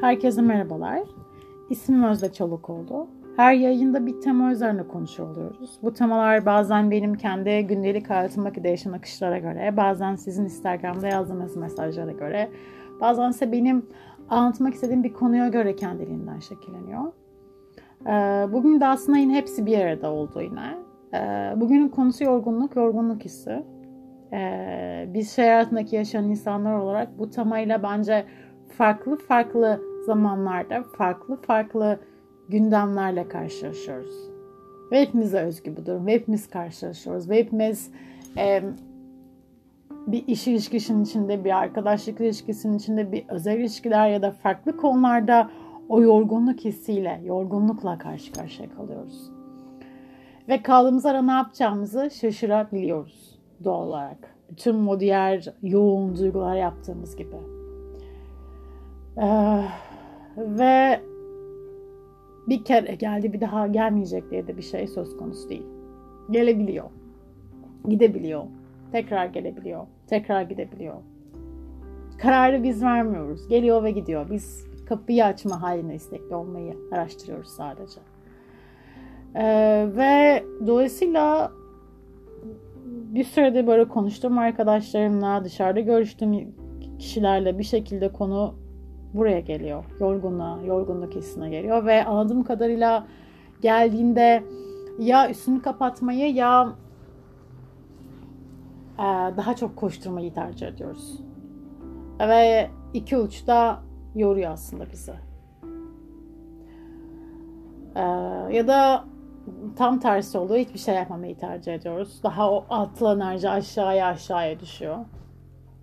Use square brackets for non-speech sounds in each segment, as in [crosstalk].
Herkese merhabalar. İsmim Özde Çolakoğlu. Her yayında bir tema üzerine konuşuyor oluyoruz. Bu temalar bazen benim kendi gündelik hayatımdaki değişen akışlara göre, bazen sizin Instagram'da yazdığınız mesajlara göre, bazen ise benim anlatmak istediğim bir konuya göre kendiliğinden şekilleniyor. Ee, bugün de aslında yine hepsi bir arada oldu yine. Ee, bugünün konusu yorgunluk, yorgunluk hissi. Ee, biz şehir hayatındaki yaşayan insanlar olarak bu temayla bence farklı farklı zamanlarda farklı farklı gündemlerle karşılaşıyoruz. Ve hepimize özgü bu durum. Ve hepimiz karşılaşıyoruz. Ve hepimiz e, bir iş ilişkisinin içinde, bir arkadaşlık ilişkisinin içinde, bir özel ilişkiler ya da farklı konularda o yorgunluk hissiyle, yorgunlukla karşı karşıya kalıyoruz. Ve kaldığımız ara ne yapacağımızı şaşırabiliyoruz doğal olarak. Bütün o diğer yoğun duygular yaptığımız gibi. Ee, ve bir kere geldi bir daha gelmeyecek diye de bir şey söz konusu değil. Gelebiliyor. Gidebiliyor. Tekrar gelebiliyor. Tekrar gidebiliyor. Kararı biz vermiyoruz. Geliyor ve gidiyor. Biz kapıyı açma haline istekli olmayı araştırıyoruz sadece. Ee, ve dolayısıyla bir sürede böyle konuştuğum arkadaşlarımla, dışarıda görüştüğüm kişilerle bir şekilde konu buraya geliyor. Yorgunluğa, yorgunluk hissine geliyor ve anladığım kadarıyla geldiğinde ya üstünü kapatmayı ya e, daha çok koşturmayı tercih ediyoruz. Ve iki uçta yoruyor aslında bizi. E, ya da tam tersi oluyor. Hiçbir şey yapmamayı tercih ediyoruz. Daha o atlı enerji aşağıya aşağıya düşüyor.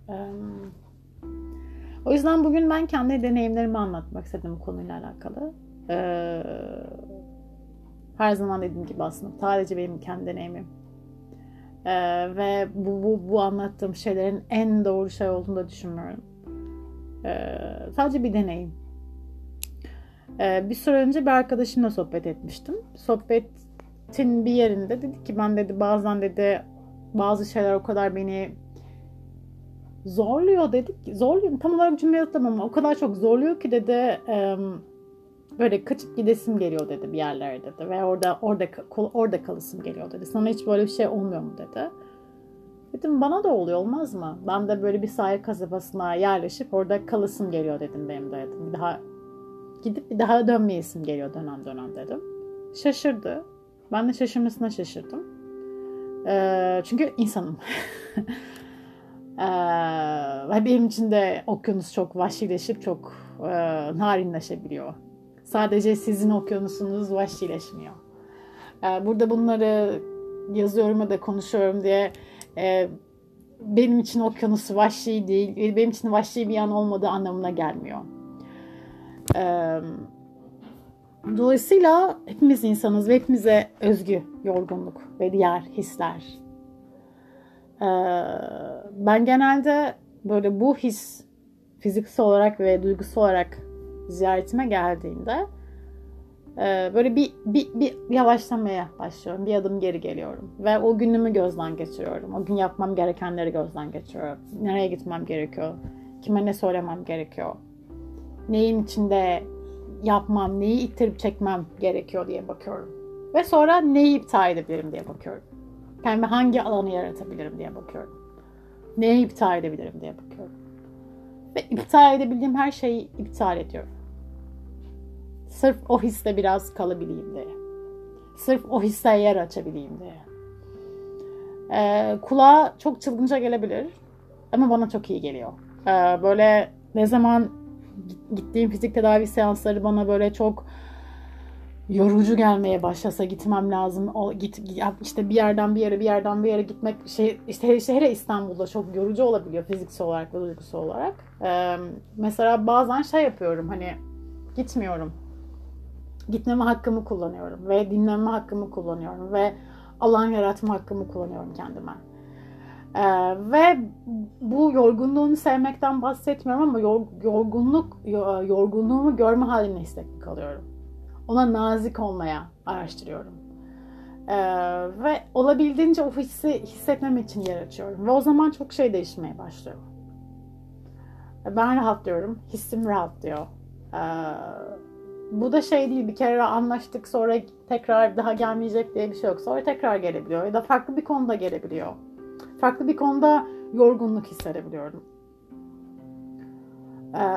Evet. O yüzden bugün ben kendi deneyimlerimi anlatmak istedim bu konuyla alakalı. Ee, her zaman dediğim gibi aslında sadece benim kendi deneyimim. Ee, ve bu, bu, bu anlattığım şeylerin en doğru şey olduğunu da düşünmüyorum. Ee, sadece bir deneyim. Ee, bir süre önce bir arkadaşımla sohbet etmiştim. Sohbetin bir yerinde dedi ki ben dedi bazen dedi bazı şeyler o kadar beni zorluyor dedik. Zorluyor. Tam olarak cümle hatırlamam ama o kadar çok zorluyor ki dedi böyle kaçıp gidesim geliyor dedi bir yerlere dedi ve orada orada orada kalısım geliyor dedi. Sana hiç böyle bir şey olmuyor mu dedi. Dedim bana da oluyor olmaz mı? Ben de böyle bir sahil kasabasına yerleşip orada kalısım geliyor dedim benim de dedim. Bir daha gidip bir daha dönmeyesim geliyor dönem dönem dedim. Şaşırdı. Ben de şaşırmasına şaşırdım. Ee, çünkü insanım. [laughs] Ee, benim için de okyanus çok vahşileşip çok e, narinleşebiliyor. Sadece sizin okyanusunuz vahşileşmiyor. Ee, burada bunları yazıyorum ya da konuşuyorum diye e, benim için okyanus vahşi değil, benim için vahşi bir yan olmadığı anlamına gelmiyor. Ee, dolayısıyla hepimiz insanız ve hepimize özgü yorgunluk ve diğer hisler, ben genelde böyle bu his fiziksel olarak ve duygusal olarak ziyaretime geldiğinde e, böyle bir, bir, bir yavaşlamaya başlıyorum. Bir adım geri geliyorum. Ve o günümü gözden geçiriyorum. O gün yapmam gerekenleri gözden geçiriyorum. Nereye gitmem gerekiyor? Kime ne söylemem gerekiyor? Neyin içinde yapmam, neyi ittirip çekmem gerekiyor diye bakıyorum. Ve sonra neyi iptal edebilirim diye bakıyorum. Kendime hangi alanı yaratabilirim diye bakıyorum. Neye iptal edebilirim diye bakıyorum. Ve iptal edebildiğim her şeyi iptal ediyorum. Sırf o hisse biraz kalabileyim diye. Sırf o hisse yer açabileyim diye. Ee, kulağa çok çılgınca gelebilir. Ama bana çok iyi geliyor. Ee, böyle ne zaman gittiğim fizik tedavi seansları bana böyle çok yorucu gelmeye başlasa gitmem lazım. O git işte bir yerden bir yere bir yerden bir yere gitmek şey işte, işte hele İstanbul'da çok yorucu olabiliyor fiziksel olarak ve duygusal olarak. Ee, mesela bazen şey yapıyorum hani gitmiyorum. Gitmeme hakkımı kullanıyorum ve dinlenme hakkımı kullanıyorum ve alan yaratma hakkımı kullanıyorum kendime. Ee, ve bu yorgunluğunu sevmekten bahsetmiyorum ama yorgunluk yorgunluğumu görme haline istekli kalıyorum ona nazik olmaya araştırıyorum. Ee, ve olabildiğince o hissi hissetmem için yer açıyorum. Ve o zaman çok şey değişmeye başlıyor. Ben rahatlıyorum, hissim rahatlıyor. Ee, bu da şey değil bir kere anlaştık sonra tekrar daha gelmeyecek diye bir şey yok. Sonra tekrar gelebiliyor ya da farklı bir konuda gelebiliyor. Farklı bir konuda yorgunluk hissedebiliyorum. Ee,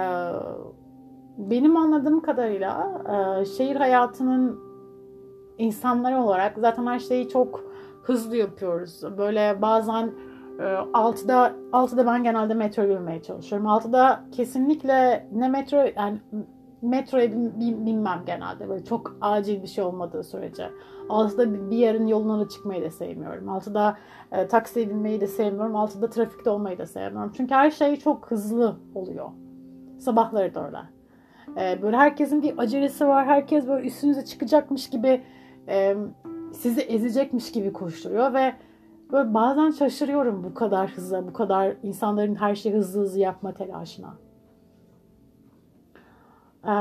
benim anladığım kadarıyla e, şehir hayatının insanları olarak zaten her şeyi çok hızlı yapıyoruz. Böyle bazen 6'da e, 6'da ben genelde metro binmeye çalışıyorum. 6'da kesinlikle ne metro yani metroya bin, binmem genelde. Böyle çok acil bir şey olmadığı sürece. 6'da bir yerin yoluna da çıkmayı da sevmiyorum. 6'da e, taksiye binmeyi de sevmiyorum. 6'da trafikte olmayı da sevmiyorum. Çünkü her şey çok hızlı oluyor. Sabahları da öyle. E, böyle herkesin bir acelesi var. Herkes böyle üstünüze çıkacakmış gibi e, sizi ezecekmiş gibi koşturuyor ve böyle bazen şaşırıyorum bu kadar hızlı, bu kadar insanların her şeyi hızlı hızlı yapma telaşına. Ee,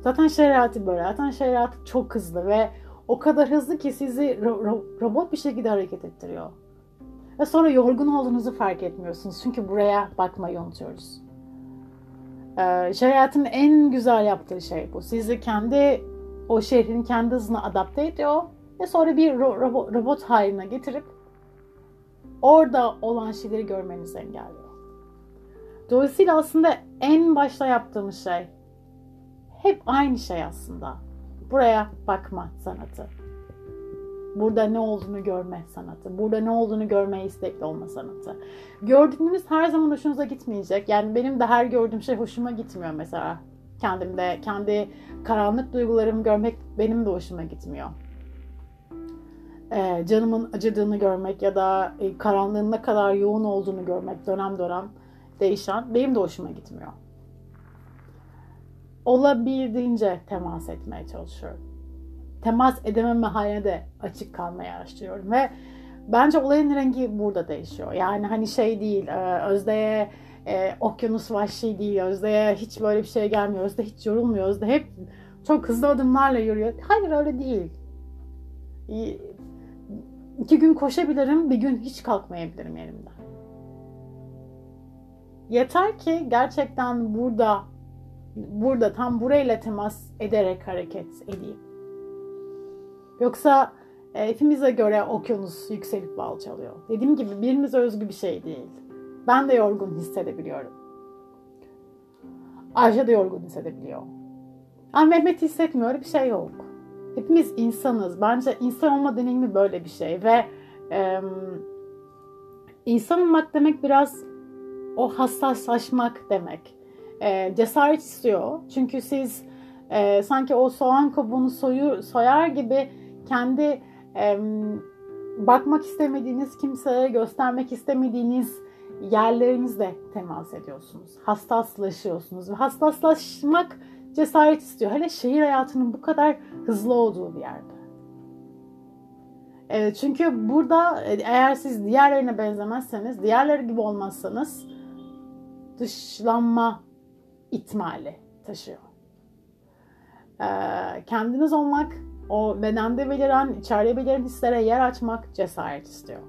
zaten şeriatı böyle. Zaten şeriatı çok hızlı ve o kadar hızlı ki sizi ro- ro- robot bir şekilde hareket ettiriyor. Ve sonra yorgun olduğunuzu fark etmiyorsunuz. Çünkü buraya bakmayı unutuyoruz. Ee, şeriatın en güzel yaptığı şey bu. Sizi kendi o şehrin kendi hızına adapte ediyor ve sonra bir ro- robot haline getirip orada olan şeyleri görmenizi engelliyor. Dolayısıyla aslında en başta yaptığımız şey hep aynı şey aslında. Buraya bakma sanatı. Burada ne olduğunu görme sanatı. Burada ne olduğunu görmeye istekli olma sanatı. Gördüğünüz her zaman hoşunuza gitmeyecek. Yani benim de her gördüğüm şey hoşuma gitmiyor mesela. Kendimde, kendi karanlık duygularımı görmek benim de hoşuma gitmiyor. Ee, canımın acıdığını görmek ya da e, karanlığın ne kadar yoğun olduğunu görmek dönem dönem değişen benim de hoşuma gitmiyor. Olabildiğince temas etmeye çalışıyorum. Temas edememe haline de açık kalmaya araştırıyorum ve bence olayın rengi burada değişiyor. Yani hani şey değil, e, Özde'ye e, okyanus vahşi değil, Özde'ye hiç böyle bir şey gelmiyor, Özde hiç yorulmuyor, Özde hep çok hızlı adımlarla yürüyor. Hayır öyle değil. İki gün koşabilirim, bir gün hiç kalkmayabilirim yerimden. Yeter ki gerçekten burada burada tam burayla temas ederek hareket edeyim. Yoksa e, hepimize göre okyanus yükselip alçalıyor. Dediğim gibi birimize özgü bir şey değil. Ben de yorgun hissedebiliyorum. Ayşe de yorgun hissedebiliyor. Ama Mehmet hissetmiyor bir şey yok. Hepimiz insanız. Bence insan olma deneyimi böyle bir şey ve e, insan olmak demek biraz o hassaslaşmak demek. E, cesaret istiyor. Çünkü siz e, sanki o soğan kabuğunu soyu, soyar gibi kendi e, bakmak istemediğiniz kimseye göstermek istemediğiniz yerlerinizle temas ediyorsunuz. Hassaslaşıyorsunuz. Ve hassaslaşmak cesaret istiyor. Hele şehir hayatının bu kadar hızlı olduğu bir yerde. Evet, çünkü burada eğer siz diğerlerine benzemezseniz, diğerleri gibi olmazsanız dışlanma ihtimali taşıyor. Ee, kendiniz olmak, o bedende beliren, içeride beliren hislere yer açmak cesaret istiyor.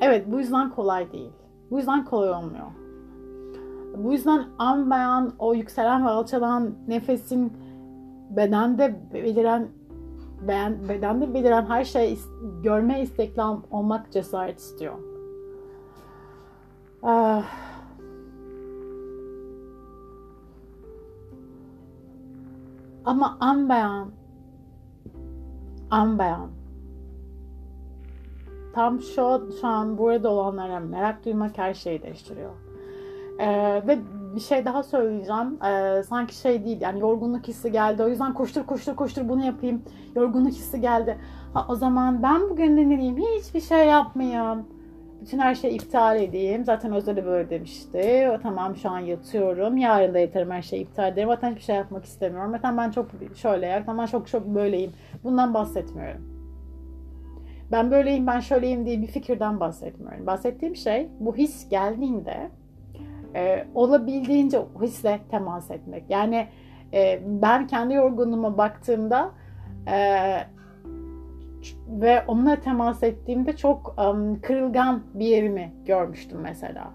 Evet bu yüzden kolay değil. Bu yüzden kolay olmuyor. Bu yüzden an beyan o yükselen ve alçalan nefesin bedende beliren beğen, bedende beliren her şey görme istekli olmak cesaret istiyor. Ah. Ama an beyan an beyan tam şu, şu an burada olanlara merak duymak her şeyi değiştiriyor. Ee, ve bir şey daha söyleyeceğim. Ee, sanki şey değil yani yorgunluk hissi geldi. O yüzden koştur koştur koştur bunu yapayım. Yorgunluk hissi geldi. Ha, o zaman ben bugün dinleyeyim. Hiçbir şey yapmayayım. Bütün her şeyi iptal edeyim. Zaten Özde de böyle demişti. Tamam şu an yatıyorum. Yarın da yatarım her şeyi iptal ederim. Zaten hiçbir şey yapmak istemiyorum. Zaten ben çok şöyle yer. Tamam çok çok böyleyim. Bundan bahsetmiyorum. Ben böyleyim, ben şöyleyim diye bir fikirden bahsetmiyorum. Bahsettiğim şey bu his geldiğinde e, olabildiğince o hisle temas etmek. Yani e, ben kendi yorgunluğuma baktığımda e, ve onunla temas ettiğimde çok um, kırılgan bir yerimi görmüştüm mesela.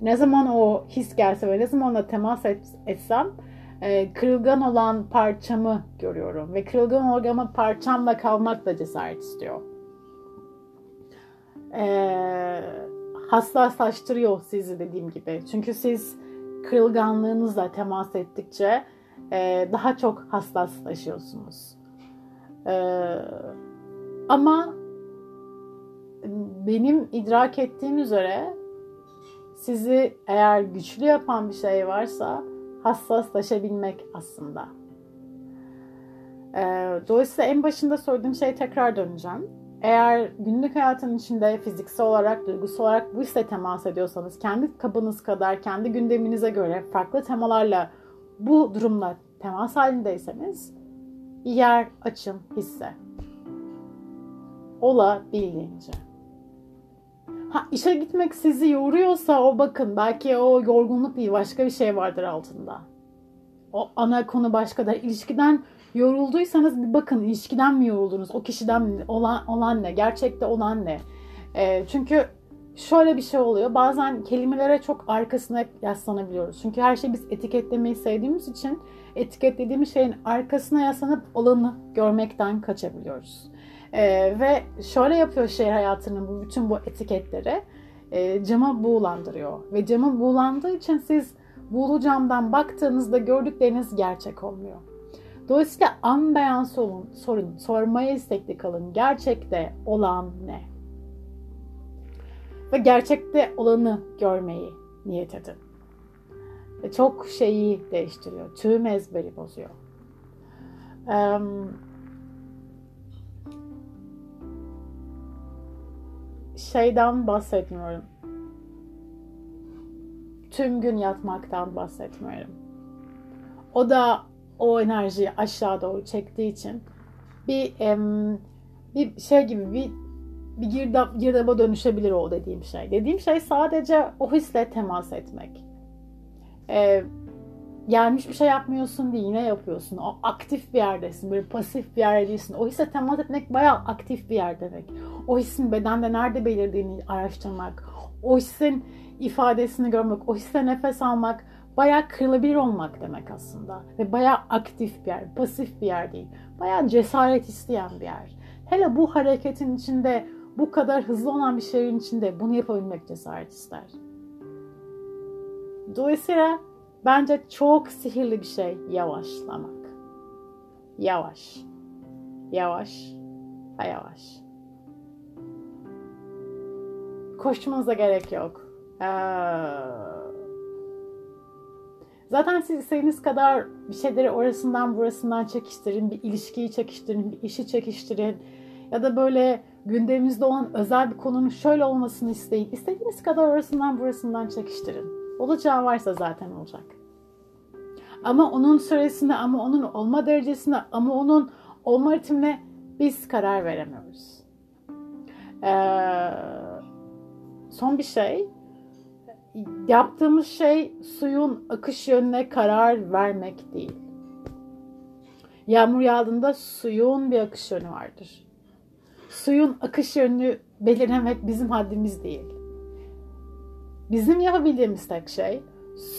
Ne zaman o his gelse ve ne zaman ona temas et, etsem e, kırılgan olan parçamı görüyorum. Ve kırılgan olan parçamla kalmak da cesaret istiyor. E, hassaslaştırıyor sizi dediğim gibi. Çünkü siz kırılganlığınızla temas ettikçe e, daha çok hassaslaşıyorsunuz. E, ama benim idrak ettiğim üzere sizi eğer güçlü yapan bir şey varsa hassaslaşabilmek aslında. E, dolayısıyla en başında söylediğim şeye tekrar döneceğim. Eğer günlük hayatın içinde fiziksel olarak, duygusal olarak bu hisle temas ediyorsanız, kendi kabınız kadar, kendi gündeminize göre farklı temalarla bu durumla temas halindeyseniz yer açın hisse. Olabildiğince. Ha işe gitmek sizi yoruyorsa o bakın belki o yorgunluk değil başka bir şey vardır altında. O ana konu başkadır. İlişkiden yorulduysanız bir bakın ilişkiden mi yoruldunuz? O kişiden olan, olan ne? Gerçekte olan ne? E, çünkü şöyle bir şey oluyor. Bazen kelimelere çok arkasına yaslanabiliyoruz. Çünkü her şeyi biz etiketlemeyi sevdiğimiz için etiketlediğimiz şeyin arkasına yaslanıp olanı görmekten kaçabiliyoruz. E, ve şöyle yapıyor şehir hayatının bu bütün bu etiketleri e, cama buğulandırıyor. Ve camı buğulandığı için siz buğulu camdan baktığınızda gördükleriniz gerçek olmuyor. Dolayısıyla an beyan sorun, sorun, sormaya istekli kalın. Gerçekte olan ne? Ve gerçekte olanı görmeyi niyet edin. Çok şeyi değiştiriyor. Tüm ezberi bozuyor. Um, şeyden bahsetmiyorum. Tüm gün yatmaktan bahsetmiyorum. O da o enerjiyi aşağı doğru çektiği için bir em, bir şey gibi bir bir girdap, girdaba dönüşebilir o dediğim şey. Dediğim şey sadece o hisle temas etmek. Ee, yani hiçbir şey yapmıyorsun değil yine yapıyorsun. O aktif bir yerdesin. Böyle pasif bir yerde değilsin. O hisse temas etmek bayağı aktif bir yer demek. O hissin bedende nerede belirdiğini araştırmak. O hissin ifadesini görmek. O hisse nefes almak bayağı kırılabilir olmak demek aslında. Ve bayağı aktif bir yer, pasif bir yer değil. Bayağı cesaret isteyen bir yer. Hele bu hareketin içinde, bu kadar hızlı olan bir şeyin içinde bunu yapabilmek cesaret ister. Dolayısıyla bence çok sihirli bir şey yavaşlamak. Yavaş. Yavaş ve yavaş. Koşmanıza gerek yok. Ee, Zaten siz istediğiniz kadar bir şeyleri orasından burasından çekiştirin, bir ilişkiyi çekiştirin, bir işi çekiştirin ya da böyle gündeminizde olan özel bir konunun şöyle olmasını isteyin. İstediğiniz kadar orasından burasından çekiştirin. Olacağı varsa zaten olacak. Ama onun süresine, ama onun olma derecesine, ama onun olma ritmine biz karar veremiyoruz. Ee, son bir şey, yaptığımız şey suyun akış yönüne karar vermek değil. Yağmur yağdığında suyun bir akış yönü vardır. Suyun akış yönünü belirlemek bizim haddimiz değil. Bizim yapabildiğimiz tek şey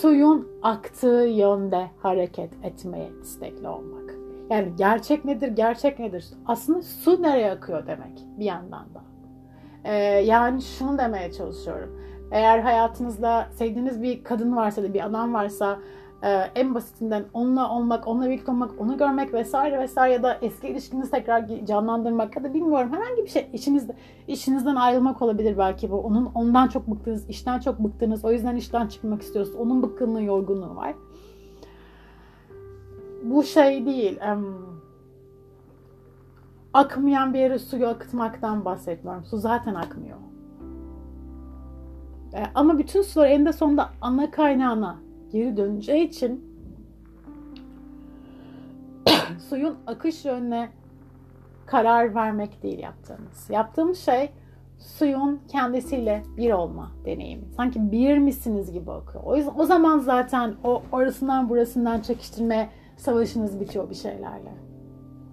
suyun aktığı yönde hareket etmeye istekli olmak. Yani gerçek nedir, gerçek nedir? Aslında su nereye akıyor demek bir yandan da. Ee, yani şunu demeye çalışıyorum eğer hayatınızda sevdiğiniz bir kadın varsa da bir adam varsa e, en basitinden onunla olmak, onunla birlikte olmak, onu görmek vesaire vesaire ya da eski ilişkinizi tekrar canlandırmak ya da bilmiyorum herhangi bir şey işinizde işinizden ayrılmak olabilir belki bu. Onun ondan çok bıktınız, işten çok bıktınız. O yüzden işten çıkmak istiyorsunuz. Onun bıkkınlığı, yorgunluğu var. Bu şey değil. Um, akmayan bir yere suyu akıtmaktan bahsetmiyorum. Su zaten akmıyor. E, ama bütün sular eninde sonunda ana kaynağına geri döneceği için [clears throat] suyun akış yönüne karar vermek değil yaptığımız. Yaptığımız şey suyun kendisiyle bir olma deneyimi. Sanki bir misiniz gibi akıyor. O, yüzden, o zaman zaten o orasından burasından çekiştirme savaşınız bitiyor bir şeylerle.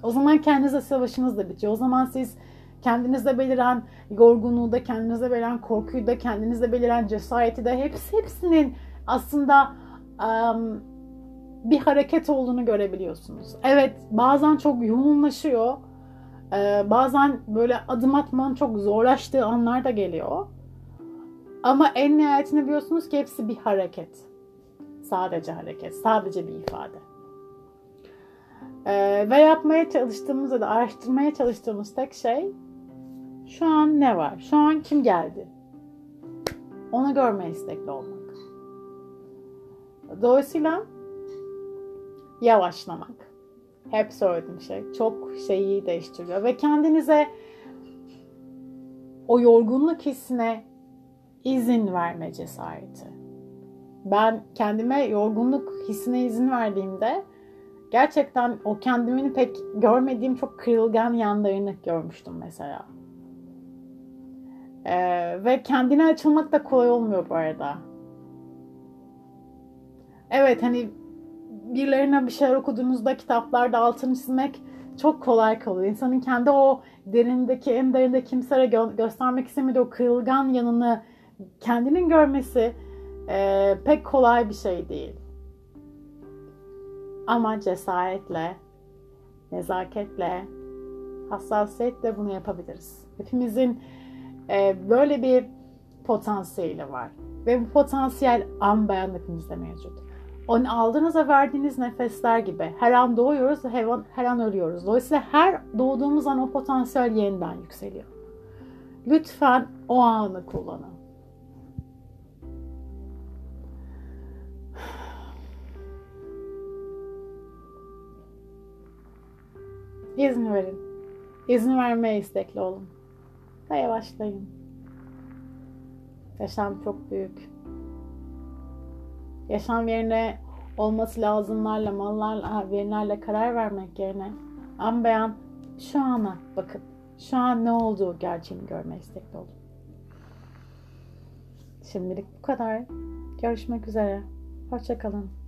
O zaman kendinize savaşınız da bitiyor. O zaman siz kendinizde beliren yorgunluğu da, kendinizde beliren korkuyu da, kendinizde beliren cesareti de hepsi hepsinin aslında um, bir hareket olduğunu görebiliyorsunuz. Evet bazen çok yoğunlaşıyor. Ee, bazen böyle adım atmanın çok zorlaştığı anlar da geliyor. Ama en nihayetinde biliyorsunuz ki hepsi bir hareket. Sadece hareket, sadece bir ifade. Ee, ve yapmaya çalıştığımızda da araştırmaya çalıştığımız tek şey şu an ne var? Şu an kim geldi? Onu görmeye istekli olmak. Dolayısıyla yavaşlamak. Hep söylediğim şey. Çok şeyi değiştiriyor. Ve kendinize o yorgunluk hissine izin verme cesareti. Ben kendime yorgunluk hissine izin verdiğimde gerçekten o kendimin pek görmediğim çok kırılgan yanlarını görmüştüm mesela. Ee, ve kendine açılmak da kolay olmuyor bu arada. Evet hani birilerine bir şeyler okuduğunuzda kitaplarda altını çizmek çok kolay kalıyor. İnsanın kendi o derindeki, en derinde kimselere gö- göstermek istemediği o kırılgan yanını kendinin görmesi e, pek kolay bir şey değil. Ama cesaretle, nezaketle, hassasiyetle bunu yapabiliriz. Hepimizin e, böyle bir potansiyeli var. Ve bu potansiyel an beyan hepimizde mevcut. Onu aldığınız ve verdiğiniz nefesler gibi. Her an doğuyoruz, an, her an ölüyoruz. Dolayısıyla her doğduğumuz an o potansiyel yeniden yükseliyor. Lütfen o anı kullanın. İzin verin. İzin vermeye istekli olun. Ve yavaşlayın. Yaşam çok büyük. Yaşam yerine olması lazımlarla, mallarla, verilerle karar vermek yerine an beyan şu ana bakın. Şu an ne olduğu gerçeğini görmeye istekli olun. Şimdilik bu kadar. Görüşmek üzere. Hoşçakalın.